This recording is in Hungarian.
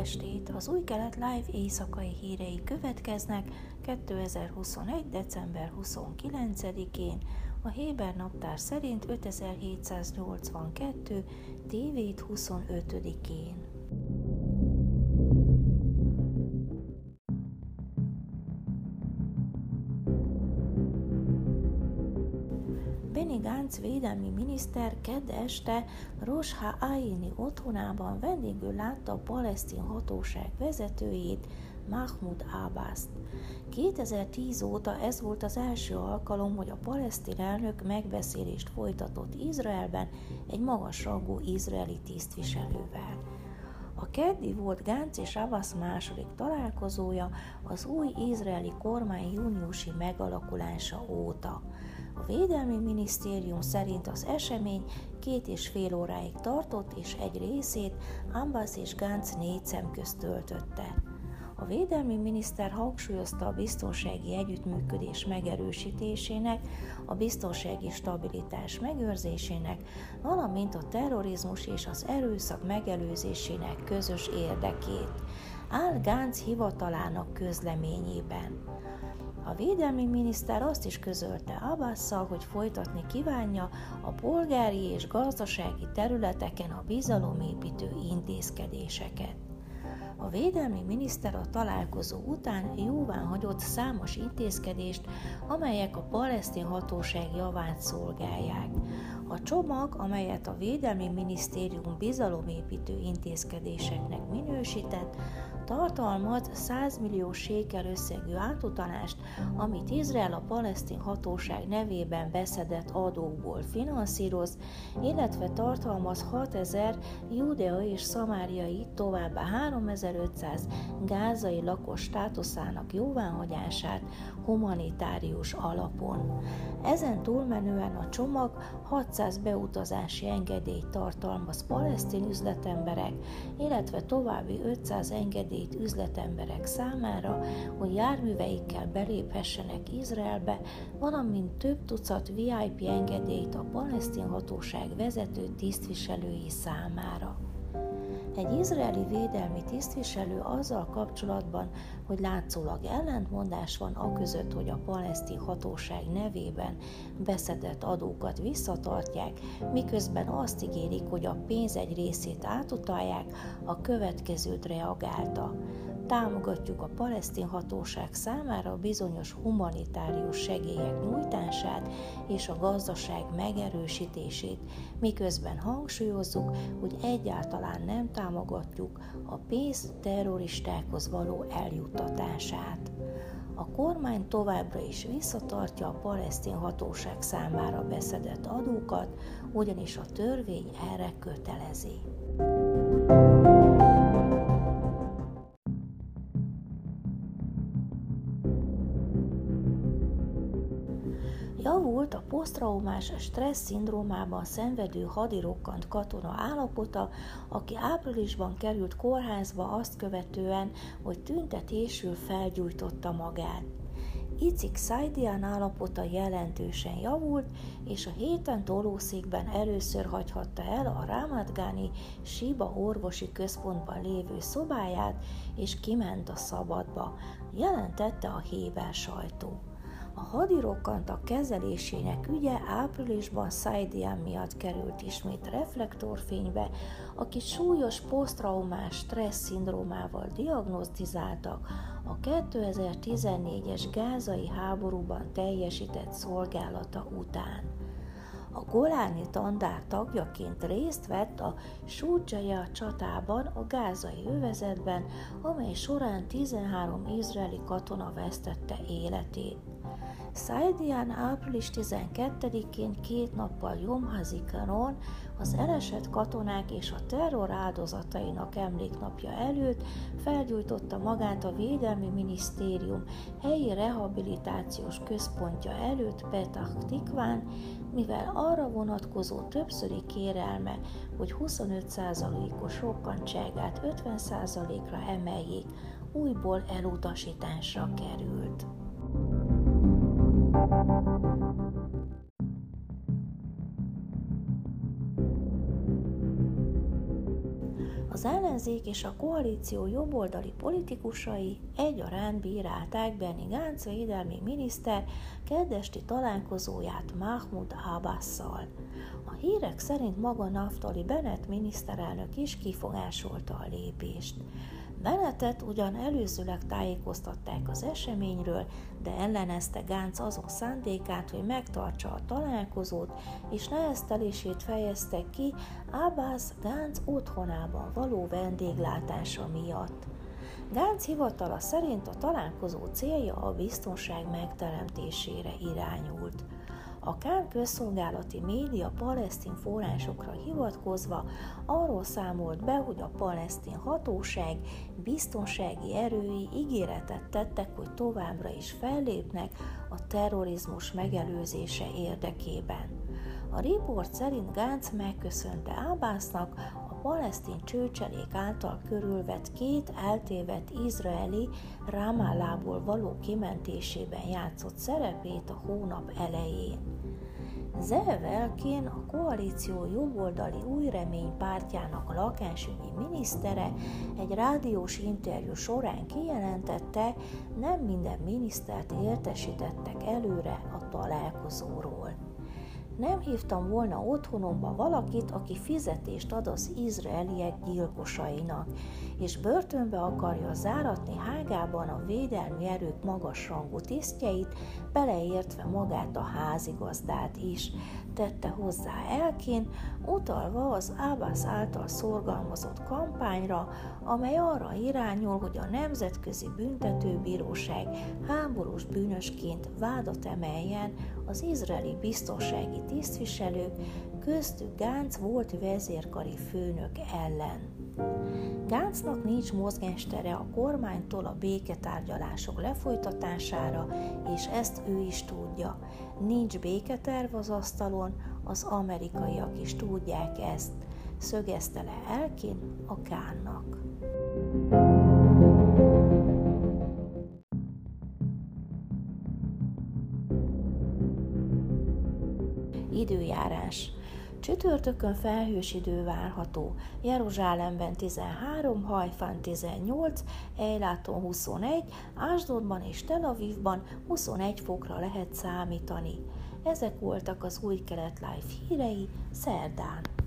estét! Az új kelet live éjszakai hírei következnek 2021. december 29-én, a Héber naptár szerint 5782. tévét 25-én. Benny Gantz védelmi miniszter kedd este Rosh Ha'aini otthonában vendégül látta a palesztin hatóság vezetőjét, Mahmoud Abbas-t. 2010 óta ez volt az első alkalom, hogy a palesztin elnök megbeszélést folytatott Izraelben egy magasrangú izraeli tisztviselővel. A keddi volt Gánc és Abbas második találkozója az új izraeli kormány júniusi megalakulása óta. A Védelmi Minisztérium szerint az esemény két és fél óráig tartott, és egy részét Ambas és Gantz négy szem közt töltötte. A védelmi miniszter hangsúlyozta a biztonsági együttműködés megerősítésének, a biztonsági stabilitás megőrzésének, valamint a terrorizmus és az erőszak megelőzésének közös érdekét, áll Gánc hivatalának közleményében. A védelmi miniszter azt is közölte Abbasszal, hogy folytatni kívánja a polgári és gazdasági területeken a bizalomépítő intézkedéseket. A védelmi miniszter a találkozó után jóván hagyott számos intézkedést, amelyek a palesztin hatóság javát szolgálják. A csomag, amelyet a Védelmi Minisztérium bizalomépítő intézkedéseknek minősített, tartalmaz 100 millió sékel összegű átutalást, amit Izrael a palesztin hatóság nevében beszedett adókból finanszíroz, illetve tartalmaz 6000 judea és szamáriai, továbbá 3500 gázai lakos státuszának jóváhagyását humanitárius alapon. Ezen túlmenően a csomag 600 beutazási engedélyt tartalmaz palesztin üzletemberek, illetve további 500 engedély segít üzletemberek számára, hogy járműveikkel beléphessenek Izraelbe, valamint több tucat VIP engedélyt a palesztin hatóság vezető tisztviselői számára. Egy izraeli védelmi tisztviselő azzal kapcsolatban, hogy látszólag ellentmondás van a között, hogy a palesztin hatóság nevében beszedett adókat visszatartják, miközben azt ígérik, hogy a pénz egy részét átutalják, a következőt reagálta támogatjuk a palesztin hatóság számára bizonyos humanitárius segélyek nyújtását és a gazdaság megerősítését, miközben hangsúlyozzuk, hogy egyáltalán nem támogatjuk a pénz terroristákhoz való eljuttatását. A kormány továbbra is visszatartja a palesztin hatóság számára beszedett adókat, ugyanis a törvény erre kötelezi. Javult a posztraumás stressz szindrómában szenvedő hadirokkant katona állapota, aki áprilisban került kórházba azt követően, hogy tüntetésül felgyújtotta magát. Icik Szaidian állapota jelentősen javult, és a héten tolószékben először hagyhatta el a Rámadgáni Siba orvosi központban lévő szobáját, és kiment a szabadba, jelentette a Héber sajtó. A hadirokkantak kezelésének ügye áprilisban Saidian miatt került ismét reflektorfénybe, aki súlyos posztraumás stressz szindrómával diagnosztizáltak a 2014-es gázai háborúban teljesített szolgálata után. A Goláni tandár tagjaként részt vett a Súdzsaja csatában a gázai övezetben, amely során 13 izraeli katona vesztette életét. Szaidián április 12-én két nappal Jomhazikanon az elesett katonák és a terror áldozatainak emléknapja előtt felgyújtotta magát a Védelmi Minisztérium helyi rehabilitációs központja előtt Petach Tikván, mivel arra vonatkozó többszöri kérelme, hogy 25%-os rokkantságát 50%-ra emeljék, újból elutasításra került. Az ellenzék és a koalíció jobboldali politikusai egyaránt bírálták Benny Gantz védelmi miniszter keddesti találkozóját Mahmoud Abbasszal. A hírek szerint maga Naftali Bennett miniszterelnök is kifogásolta a lépést. Bennetet ugyan előzőleg tájékoztatták az eseményről, de ellenezte Gánc azon szándékát, hogy megtartsa a találkozót, és neheztelését fejezte ki Abbas Gánc otthonában való vendéglátása miatt. Gánc hivatala szerint a találkozó célja a biztonság megteremtésére irányult. A Kán közszolgálati média palesztin forrásokra hivatkozva arról számolt be, hogy a palesztin hatóság biztonsági erői ígéretet tettek, hogy továbbra is fellépnek a terrorizmus megelőzése érdekében. A riport szerint Gánc megköszönte Ábásznak palesztin csőcselék által körülvett két eltévedt izraeli Ramallából való kimentésében játszott szerepét a hónap elején. Zevelkén a koalíció jobboldali új remény pártjának lakásügyi minisztere egy rádiós interjú során kijelentette, nem minden minisztert értesítettek előre a találkozóról nem hívtam volna otthonomba valakit, aki fizetést ad az izraeliek gyilkosainak, és börtönbe akarja záratni hágában a védelmi erők magasrangú tisztjeit, beleértve magát a házigazdát is, tette hozzá Elkin, utalva az Abbas által szorgalmazott kampányra, amely arra irányul, hogy a Nemzetközi Büntetőbíróság háborús bűnösként vádat emeljen az izraeli biztonsági tisztviselők, köztük Gánc volt vezérkari főnök ellen. Gáncnak nincs mozgástere a kormánytól a béketárgyalások lefolytatására, és ezt ő is tudja. Nincs béketerv az asztalon, az amerikaiak is tudják ezt, szögezte le Elkin a Kánnak. Időjárás Csütörtökön felhős idő várható, Jeruzsálemben 13, Hajfán 18, Ejláton 21, Ásdodban és Tel Avivban 21 fokra lehet számítani. Ezek voltak az új kelet live hírei szerdán.